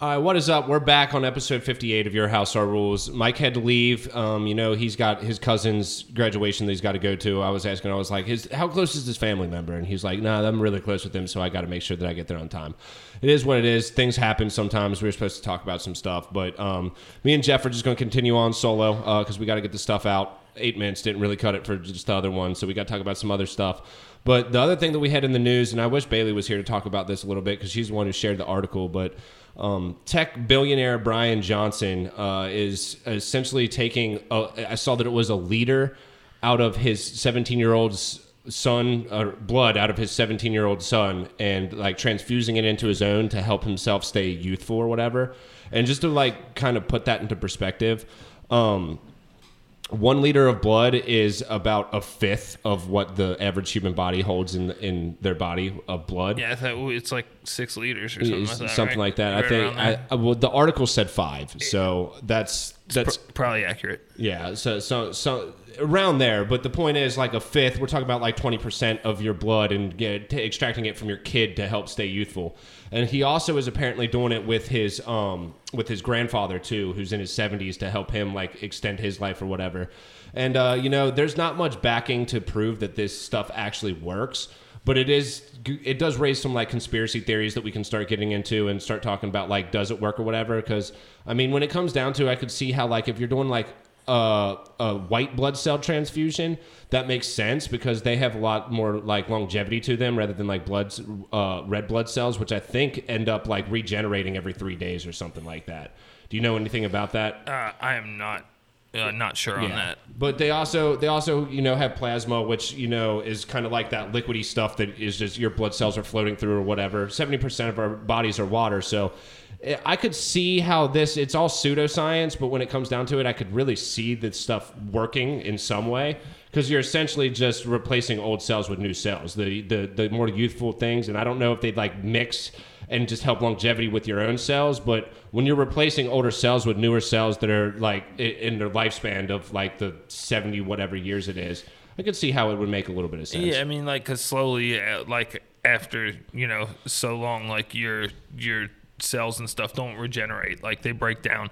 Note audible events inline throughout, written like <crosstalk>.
All right, what is up? We're back on episode 58 of Your House, Our Rules. Mike had to leave. Um, you know, he's got his cousin's graduation that he's got to go to. I was asking, I was like, his, how close is his family member? And he's like, nah, I'm really close with him, so I got to make sure that I get there on time. It is what it is. Things happen sometimes. We were supposed to talk about some stuff, but um, me and Jeff are just going to continue on solo because we got to get the stuff out. Eight minutes didn't really cut it for just the other one, so we got to talk about some other stuff. But the other thing that we had in the news, and I wish Bailey was here to talk about this a little bit because she's the one who shared the article, but um, tech billionaire Bryan Johnson uh, is essentially taking. A, I saw that it was a liter out of his 17 year old's son, uh, blood out of his 17 year old son, and like transfusing it into his own to help himself stay youthful or whatever. And just to like kind of put that into perspective. Um, one liter of blood is about a fifth of what the average human body holds in in their body of blood. Yeah, I thought it's like six liters or something like that. something right? like that. Right I think I. I, well, the article said five, so that's that's Pr- probably accurate. yeah. So so so around there. But the point is, like a fifth. We're talking about like twenty percent of your blood and get, t- extracting it from your kid to help stay youthful. And he also is apparently doing it with his um with his grandfather too, who's in his seventies to help him like extend his life or whatever. And uh, you know, there's not much backing to prove that this stuff actually works but it is it does raise some like conspiracy theories that we can start getting into and start talking about like does it work or whatever because i mean when it comes down to it, i could see how like if you're doing like a, a white blood cell transfusion that makes sense because they have a lot more like longevity to them rather than like blood uh, red blood cells which i think end up like regenerating every three days or something like that do you know anything about that Uh, I am not uh, not sure on that. but they also they also you know have plasma, which you know is kind of like that liquidy stuff that is just your blood cells are floating through or whatever. Seventy percent of our bodies are water, so I could see how this it's all pseudoscience, but when it comes down to it, I could really see this stuff working in some way because you're essentially just replacing old cells with new cells, the the the more youthful things, and I don't know if they'd like mix and just help longevity with your own cells. But when you're replacing older cells with newer cells that are like in their lifespan of like the 70 whatever years it is, I could see how it would make a little bit of sense. Yeah, I mean, like, cause slowly, uh, like after you know so long, like your your cells and stuff don't regenerate, like they break down,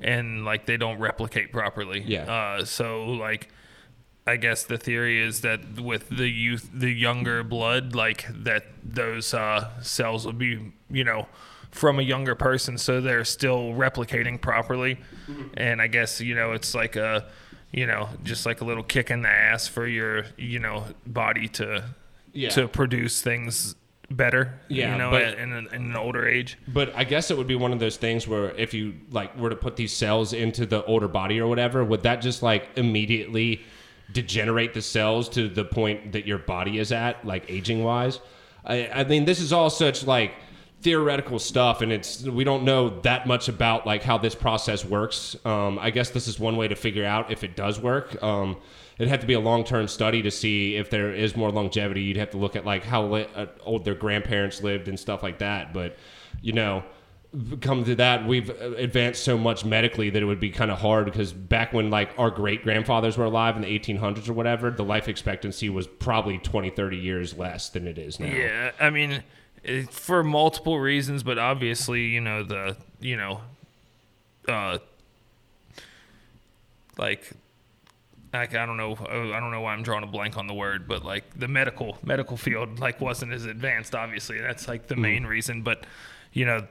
and like they don't replicate properly. Mm-hmm. Yeah. Uh, so like. I guess the theory is that with the youth, the younger blood, like that, those uh, cells will be, you know, from a younger person, so they're still replicating properly. Mm-hmm. And I guess you know it's like a, you know, just like a little kick in the ass for your, you know, body to, Yeah. to produce things better. Yeah, you know, but- in, an, in an older age. But I guess it would be one of those things where if you like were to put these cells into the older body or whatever, would that just like immediately degenerate the cells to the point that your body is at, like aging wise? I, I mean, this is all such like theoretical stuff, and it's we don't know that much about like how this process works. Um, I guess this is one way to figure out if it does work. Um, it'd have to be a long term study to see if there is more longevity. You'd have to look at like how li- uh, old their grandparents lived and stuff like that. But you know, come to that, we've advanced so much medically that it would be kind of hard because back when like our great grandfathers were alive in the 1800s or whatever, the life expectancy was probably 20, 30 years less than it is now. Yeah, I mean, it, for multiple reasons, but obviously, you know, the, you know, uh, like, like I don't know, I don't know why I'm drawing a blank on the word, but like the medical medical field like wasn't as advanced. Obviously, that's like the main reason. But you know,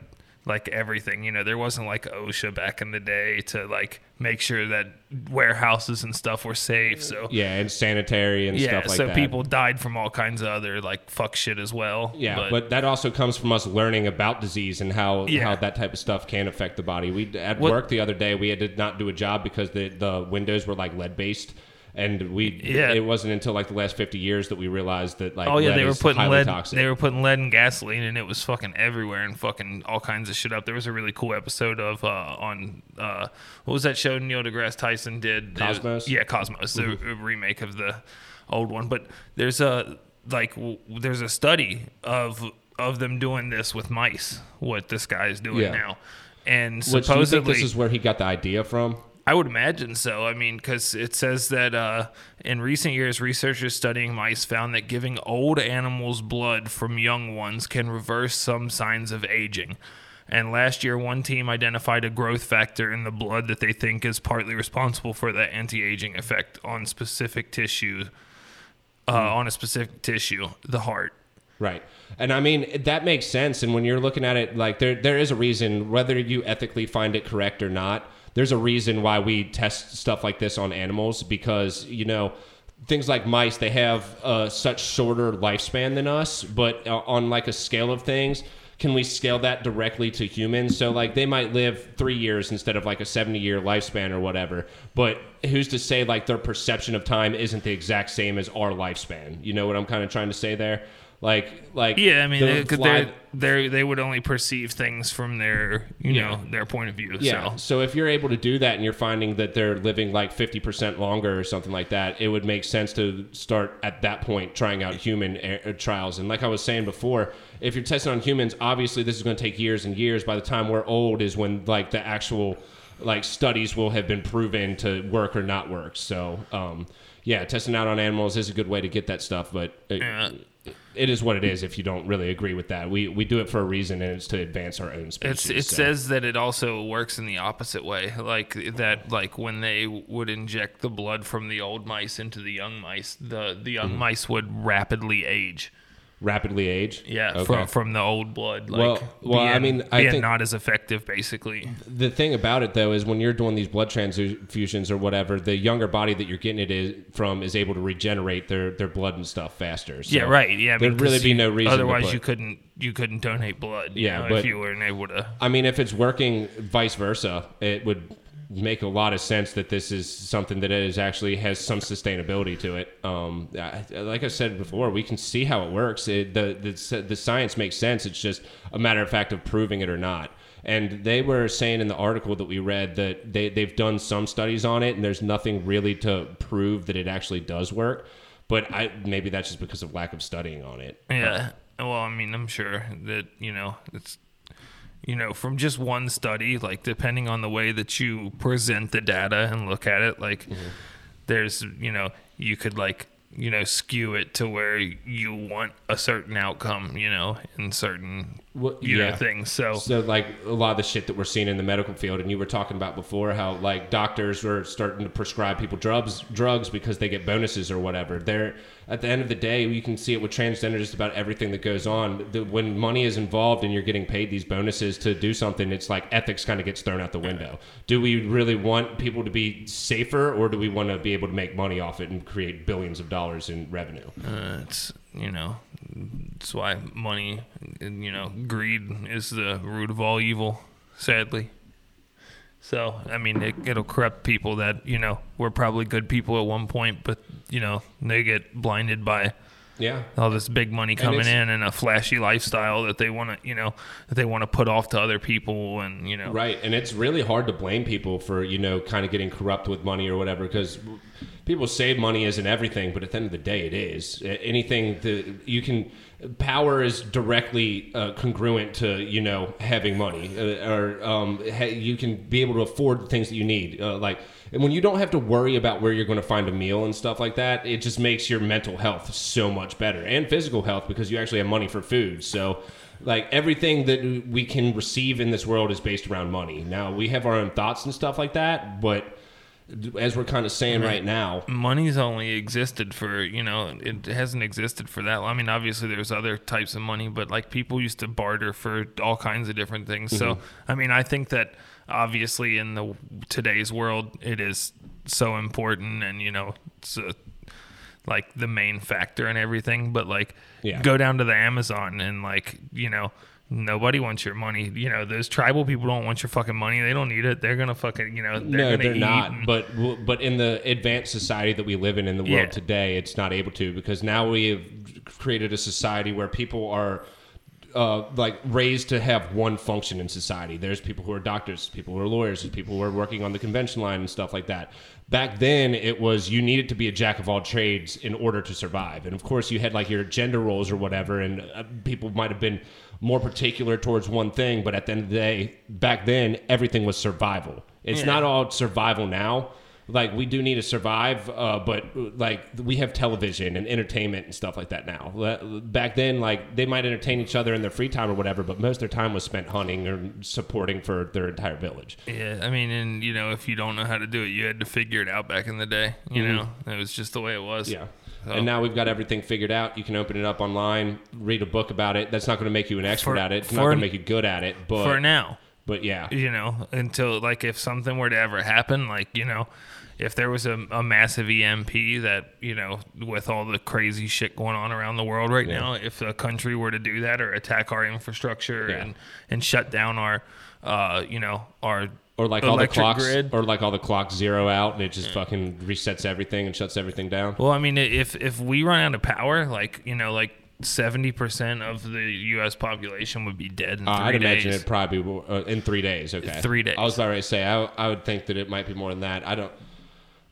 like everything, you know, there wasn't like OSHA back in the day to like make sure that warehouses and stuff were safe. So Yeah, and sanitary and yeah, stuff like so that. So people died from all kinds of other like fuck shit as well. Yeah, but, that also comes from us learning about disease and how Yeah. how that type of stuff can affect the body. We at What- work the other day we had to not do a job because the the windows were like lead based, and we Yeah. it wasn't until like the last fifty years that we realized that like Oh yeah, they were putting lead. toxic. They were putting lead and gasoline, and it was fucking everywhere, and fucking all kinds of shit up. There was a really cool episode of uh, on uh, what was that show Neil deGrasse Tyson did? Cosmos? yeah, Cosmos, the a remake of the old one. But there's a like w- there's a study of of them doing this with mice. What this guy is doing Yeah. now, and Which do supposedly this is where he got the idea from? I would imagine so. I mean, because it says that uh, in recent years, researchers studying mice found that giving old animals blood from young ones can reverse some signs of aging. And last year, one team identified a growth factor in the blood that they think is partly responsible for the anti-aging effect on specific tissue, uh, on a specific tissue, the heart. Right. And I mean that makes sense and when you're looking at it like there there is a reason whether you ethically find it correct or not there's a reason why we test stuff like this on animals because you know things like mice they have uh, such shorter lifespan than us but uh, on like a scale of things can we scale that directly to humans? So like they might live three years instead of like a 70 year lifespan or whatever but who's to say like their perception of time isn't the exact same as our lifespan? You know what i'm kind of trying to say there like like Yeah, I mean, the they, 'cause fly- they're, they're, they would only perceive things from their, you Yeah. know, their point of view. Yeah. So. So if you're able to do that and you're finding that they're living like 50% longer or something like that, it would make sense to start at that point trying out human uh, trials. And like I was saying before, if you're testing on humans, obviously this is going to take years and years. By the time we're old is when like the actual like studies will have been proven to work or not work. So, um, yeah, testing out on animals is a good way to get that stuff, but it, Yeah. It is what it is if you don't really agree with that. We we do it for a reason and it's to advance our own species. It's, it so. says that it also works in the opposite way, like that, like when they would inject the blood from the old mice into the young mice, the the young Mm-hmm. mice would rapidly age. Rapidly age. Yeah, Okay. from from the old blood. Like Well- well, I mean, I being think- not as effective, basically. the thing about it though is when you're doing these blood transfusions or whatever, the younger body that you're getting it is, from is able to regenerate their, their blood and stuff faster. So yeah, right. Yeah, I mean, there'd really be you- no reason. Otherwise, you couldn't you couldn't donate blood. you Yeah, know, but- if you weren't able to. I mean, if it's working vice versa, it would make a lot of sense that this is something that is actually has some sustainability to it. Um, I- like I said before, we can see how it works. It, the, the the science makes sense. It's just a matter of fact of proving it or not. And they were saying in the article that we read that they, they've done some studies on it, and there's nothing really to prove that it actually does work. But I, maybe that's just because of lack of studying on it. Yeah. Well, I mean, I'm sure that you know it's you know from just one study, like depending on the way that you present the data and look at it, like Mm-hmm. there's you know you could like you know skew it to where you want a certain outcome, you know, in certain Well, you know yeah. things. So So like a lot of the shit that we're seeing in the medical field, and you were talking about before, how like doctors were starting to prescribe people drugs, drugs because they get bonuses or whatever. They're at the end of the day, you can see it with transgender, just about everything that goes on. The, when money is involved and you're getting paid these bonuses to do something, it's like ethics kind of gets thrown out the window. Do we really want people to be safer, or do we want to be able to make money off it and create billions of dollars in revenue? uh, it's you know that's why money, and, you know, greed is the root of all evil. Sadly. So I mean, it, it'll corrupt people that you know were probably good people at one point, but you know they get blinded by Yeah, all this big money coming it's- in and a flashy lifestyle that they want to, you know, that they want to put off to other people, and you know, Right, and it's really hard to blame people for you know kind of getting corrupt with money or whatever because people say money isn't everything, but at the end of the day, it is. Anything that you can, power is directly uh, congruent to you know having money, uh, or um, ha- you can be able to afford the things that you need, uh, like. And when you don't have to worry about where you're going to find a meal and stuff like that, it just makes your mental health so much better and physical health because you actually have money for food. So, like everything that we can receive in this world is based around money. Now we have our own thoughts and stuff like that, but as we're kind of saying right now, money's only existed for you know it hasn't existed for that i mean obviously there's other types of money but like people used to barter for all kinds of different things so mm-hmm. i mean i think that obviously in the today's world it is so important and you know it's a, like the main factor and everything but like Yeah. go down to the amazon and like you know Nobody wants your money. You know, those tribal people don't want your fucking money. They don't need it. They're gonna fucking, you know, they're no, gonna they're eat not. and- But but in the advanced society that we live in in the world Yeah. today, it's not able to because now we have created a society where people are. Uh, like raised to have one function in society. There's people who are doctors, people who are lawyers, people who are working on the convention line and stuff like that. Back then, it was you needed to be a jack of all trades in order to survive. And of course, you had like your gender roles or whatever, and uh, people might have been more particular towards one thing. But at the end of the day, back then, everything was survival. It's Yeah. not all survival now, like we do need to survive, uh, but like we have television and entertainment and stuff like that now. Back then, like they might entertain each other in their free time or whatever, but most of their time was spent hunting or supporting for their entire village. Yeah, I mean, and you know, if you don't know how to do it, you had to figure it out back in the day. You know, it was just the way it was. Mm-hmm. Yeah. So- And now we've got everything figured out. You can open it up online, read a book about it. That's not going to make you an expert For- at it. It's not going to make you good at it. But For now, but yeah, you know, until like if something were to ever happen, like you know, if there was a, a massive EMP that you know, with all the crazy shit going on around the world right Yeah. now, if a country were to do that or attack our infrastructure Yeah. and and shut down our, uh, you know, our or like all the clocks, grid. or like all the clocks zero out, and it just fucking resets everything and shuts everything down. Well, I mean, if if we run out of power, like you know, like seventy percent of the U.S. population would be dead in Uh, three I'd days. imagine it probably uh, in three days. Okay, Three days. I was already say I, I would think that it might be more than that. I don't.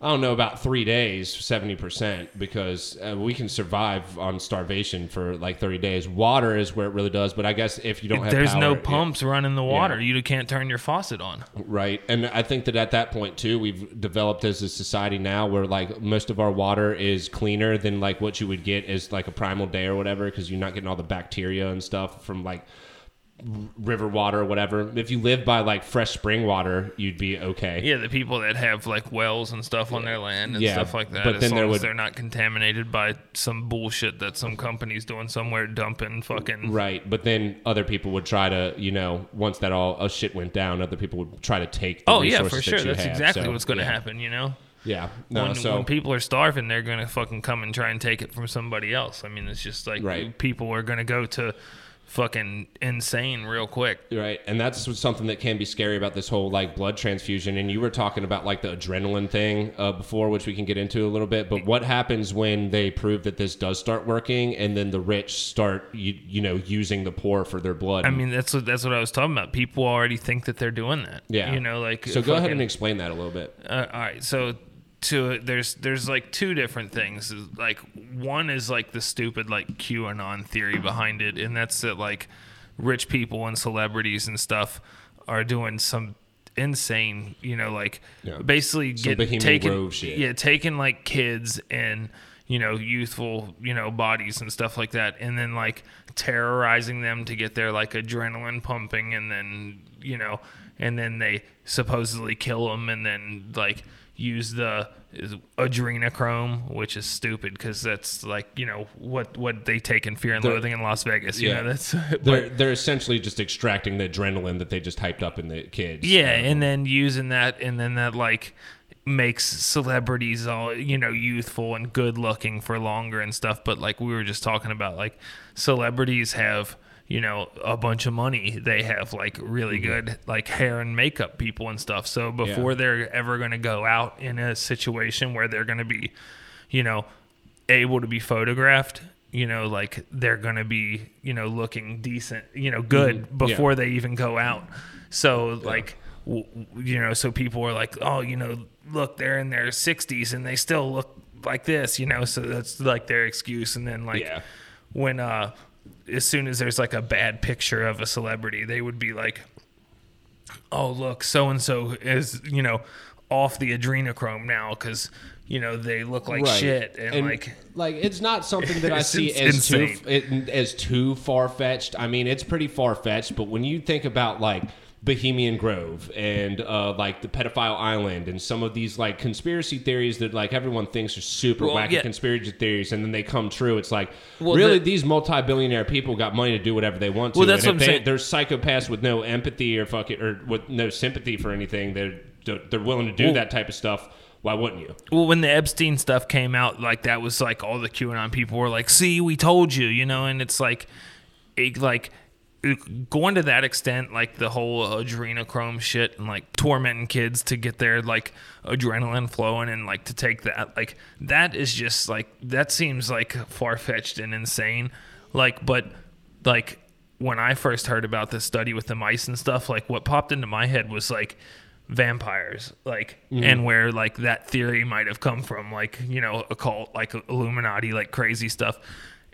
I don't know about three days, seventy percent, because uh, we can survive on starvation for like thirty days. Water is where it really does, but I guess if you don't have There's no power- yeah. pumps running the water. Yeah. You can't turn your faucet on. Right. And I think that at that point too, we've developed as a society now where like most of our water is cleaner than like what you would get as like a primal day or whatever because you're not getting all the bacteria and stuff from like river water or whatever. If you live by like fresh spring water, you'd be okay. Yeah, the people that have like wells and stuff on their land and Yeah, stuff like that. but as then long there as would- they're not contaminated by some bullshit that some company's doing somewhere, dumping fucking. Right, but then other people would try to, you know, once that all uh, shit went down, other people would try to take. The Oh yeah, for that sure. you That's have. exactly So, what's going to yeah. happen. You know. Yeah, no, when, so when people are starving, they're gonna fucking come and try and take it from somebody else. I mean, it's just like Right. people are gonna go to fucking insane real quick. Right, and that's something that can be scary about this whole like blood transfusion. And you were talking about like the adrenaline thing uh, before, which we can get into a little bit. But what happens when they prove that this does start working, and then the rich start you, you know using the poor for their blood? I mean, that's what that's what I was talking about. People already think that they're doing that. yeah, you know, like so. Go ahead and explain that a little bit. Uh, all right, so to there's there's like two different things. Like one is like the stupid like QAnon theory behind it, and that's that like rich people and celebrities and stuff are doing some insane, you know, like Yeah. basically Some get Bohemian taking shit. yeah, taking like kids and you know youthful you know bodies and stuff like that, and then like terrorizing them to get their like adrenaline pumping, and then you know, and then they supposedly kill them, and then like use the adrenochrome, which is stupid because that's like you know what what they take in Fear and They're- Loathing in Las Vegas. You yeah. know that's <laughs> They're they're essentially just extracting the adrenaline that they just hyped up in the kids. Yeah, Um, and then using that, and then that like makes celebrities all you know youthful and good looking for longer and stuff. But like we were just talking about, like celebrities have you know a bunch of money. They have like really mm-hmm. good like hair and makeup people and stuff. So before they're ever going to go out in a situation where they're going to be, you know, able to be photographed. You know, like they're gonna be, you know, looking decent, you know, good mm-hmm. Yeah. before they even go out. So like, w- you know, so people are like, oh, you know, look, they're in their 60s and they still look like this, you know. So that's like their excuse. And then like Yeah. when uh, as soon as there's like a bad picture of a celebrity, they would be like, oh, look, so and so is, you know, off the adrenochrome now because you know they look like Right. shit and, like. like it's not something that I <laughs> see as too it, as too far fetched. I mean, it's pretty far fetched, but when you think about like Bohemian Grove and uh, like the pedophile island and some of these like conspiracy theories that like everyone thinks are super Well, wacky yeah. conspiracy theories, and then they come true. It's like Well, really the- these multi-billionaire people got money to do whatever they want to. Well, that's and what I'm they, saying. They're psychopaths with no empathy or fucking or with no sympathy for anything. They're they're willing to do Well- that type of stuff. Why wouldn't you? Well, when the Epstein stuff came out, like that was like all the QAnon people were like, "See, we told you," you know, and it's like, it, like going to that extent, like the whole adrenochrome shit and like tormenting kids to get their like adrenaline flowing and like to take that, like that is just like that seems like far fetched and insane. Like, but like when I first heard about this study with the mice and stuff, like what popped into my head was like vampires, like, Mm-hmm. and where like that theory might have come from, like you know, occult, like Illuminati, like crazy stuff,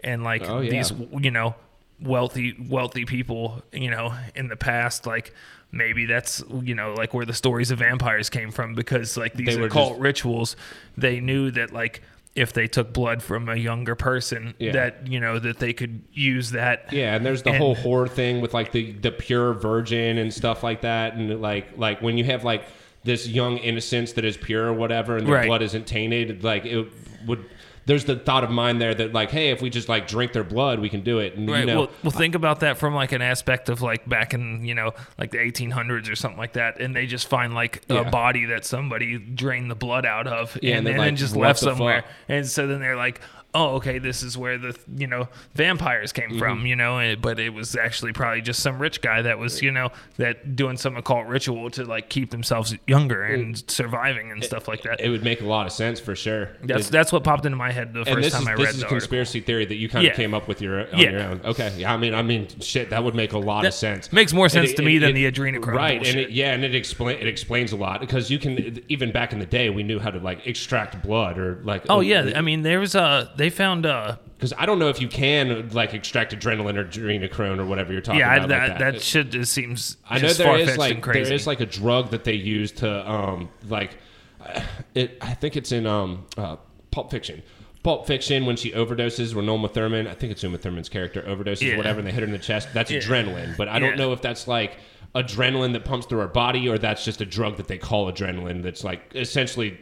and like Oh, yeah. these, you know, wealthy wealthy people, you know, in the past, like maybe that's you know like where the stories of vampires came from because like these occult just- rituals, they knew that like if they took blood from a younger person, Yeah. that you know that they could use that. Yeah, and there's the And- whole horror thing with like the the pure virgin and stuff like that, and like like when you have like this young innocence that is pure or whatever, and the Right. blood isn't tainted, like it would. There's the thought of mine there that like, hey, if we just like drink their blood, we can do it. And Right. you know, well, well, think about that from like an aspect of like back in you know like the 1800s or something like that, and they just find like Yeah. a body that somebody drained the blood out of, Yeah, and and, and like, then just left somewhere, fuck?" and so then they're like, oh, okay, this is where the you know vampires came Mm-hmm. from, you know, and, but it was actually probably just some rich guy that was you know that doing some occult ritual to like keep themselves younger and mm. surviving and stuff like that. it would make a lot of sense for sure. that's It- that's what popped into my head the first time is, I read this is the a article. conspiracy theory that you kind of Yeah. came up with your on Yeah. your own. Okay, yeah, I mean, I mean, shit, that would make a lot of sense. makes more sense it- to me it- than it- the adrenochrome right? bullshit. And it, yeah, and it explain it explains a lot because you can even back in the day we knew how to like extract blood or like Oh uh, yeah, I mean there was a. they found uh because I don't know if you can like extract adrenaline or adrenochrome or whatever you're talking about. yeah that like that, that. shit just seems I know there is like there is like a drug that they use to um like uh, <sighs> it. I think it's in um uh, Pulp Fiction. Pulp Fiction when she overdoses when Uma Thurman, I think it's Uma Thurman's character overdoses Yeah. whatever, and they hit her in the chest. That's Yeah. adrenaline, but I Yeah. don't know if that's like adrenaline that pumps through our body or that's just a drug that they call adrenaline. That's like essentially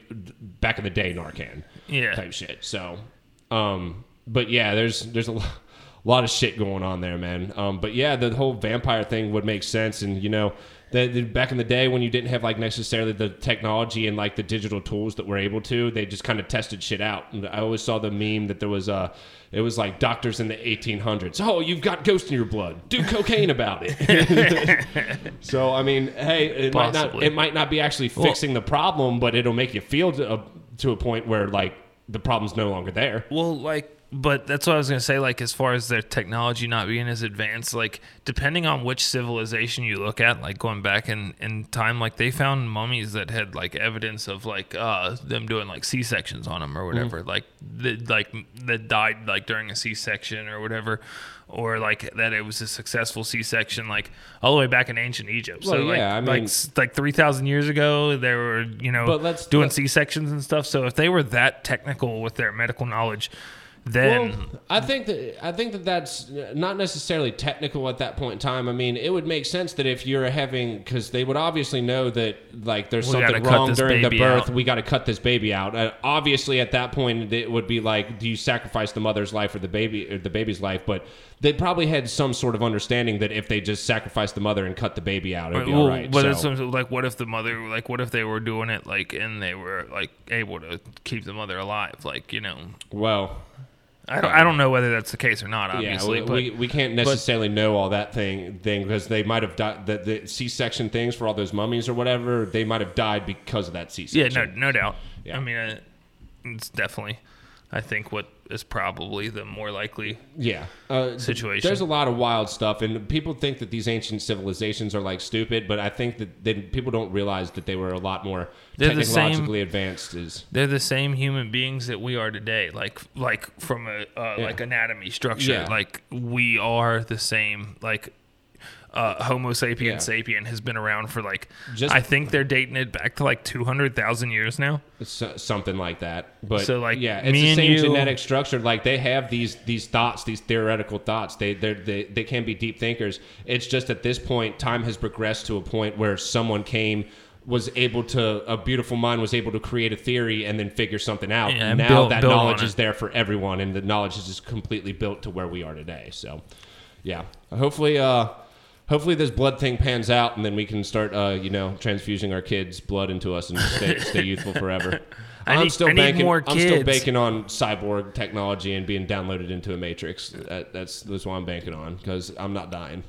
back in the day Narcan yeah type shit. So, um, but yeah, there's there's a <laughs> lot of shit going on there, man. Um, but yeah, the whole vampire thing would make sense, and you know, back in the day when you didn't have like necessarily the technology and like the digital tools that we're able to, they just kind of tested shit out. And I always saw the meme that there was uh it was like doctors in the 1800s. Oh, you've got ghost in your blood. Do cocaine about it. <laughs> so I mean, hey, it might not it might not be actually fixing the problem, but it'll make you feel to a, to a point where like the problem's no longer there. well like but that's what I was gonna say like as far as their technology not being as advanced like depending on which civilization you look at like going back in in time like they found mummies that had like evidence of like uh them doing like C sections on them or whatever Mm-hmm. like that like that died like during a C section or whatever. Or like that, it was a successful C-section, like all the way back in ancient Egypt. so Well, like, yeah, I like mean- s- like three thousand years ago, they were you know But let's- doing C sections and stuff. So if they were that technical with their medical knowledge, then Well, I think that I think that that's not necessarily technical at that point in time. I mean, it would make sense that if you're having, because they would obviously know that like there's We something wrong during the birth. out. We got to cut this baby out. Uh, obviously, at that point, it would be like, do you sacrifice the mother's life or the baby or the baby's life? But they probably had some sort of understanding that if they just sacrificed the mother and cut the baby out, it'd be well, all right. but So- like what if the mother, like what if they were doing it like and they were like able to keep the mother alive, like you know. well, I don't, I don't know whether that's the case or not, Yeah, obviously. we, but we, we can't necessarily know all that thing thing because they might have died. The, the C-section things for all those mummies or whatever, they might have died because of that C-section. Yeah, no, no doubt. Yeah. I mean, uh, it's definitely, I think what is probably the more likely. Yeah, uh, Situation. There's a lot of wild stuff, and people think that these ancient civilizations are like stupid, but I think that they, people don't realize that they were a lot more They're the same- technologically advanced. As They're the same human beings that we are today, like like from a uh, like anatomy structure. Yeah. Like we are the same. Like uh, Homo sapien Yeah. sapien has been around for like Just- I think they're dating it back to like two hundred thousand years now. so, something like that. But So, like, yeah, it's the same you- genetic structure. Like they have these these thoughts, these theoretical thoughts. They they they can be deep thinkers. It's just at this point, time has progressed to a point where someone came. Was able to a beautiful mind was able to create a theory and then figure something out. Yeah, and now build- that build knowledge is there for everyone, and the knowledge is just completely built to where we are today. So, yeah, hopefully, uh, hopefully this blood thing pans out, and then we can start, uh, you know, transfusing our kids' blood into us and stay, <laughs> stay youthful forever. I I'm need- still I banking. I'm still banking on cyborg technology and being downloaded into a matrix. That, that's that's what I'm banking on because I'm not dying.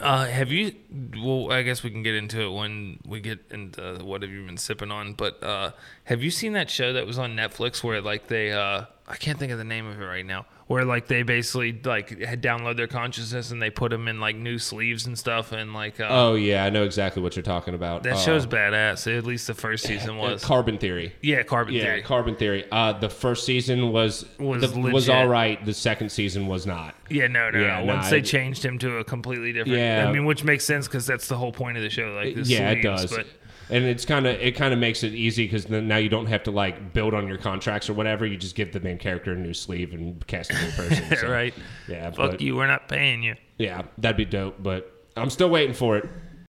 Uh, have you? Well, I guess we can get into it when we get into what have you been sipping on. But uh, have you seen that show that was on Netflix where like they uh, I can't think of the name of it right now. Where like they basically like had download their consciousness and they put them in like new sleeves and stuff and like uh, Oh yeah, I know exactly what you're talking about. that Uh, show's badass. At least the first season uh, was. Carbon Theory. yeah, Carbon Yeah, Theory. Carbon Theory. Uh, the first season was Was the, was all right. The second season was not. Yeah, no, no, Yeah, no. Once I- they changed him to a completely different. Yeah. I mean, which makes sense because that's the whole point of the show. Like, the yeah, it does. But and it's kind of it kind of makes it easy because now you don't have to like build on your contracts or whatever. You just give the main character a new sleeve and cast a new person. <laughs> so, right. Yeah. Fuck but, you. We're not paying you. Yeah, that'd be dope. But I'm still waiting for it.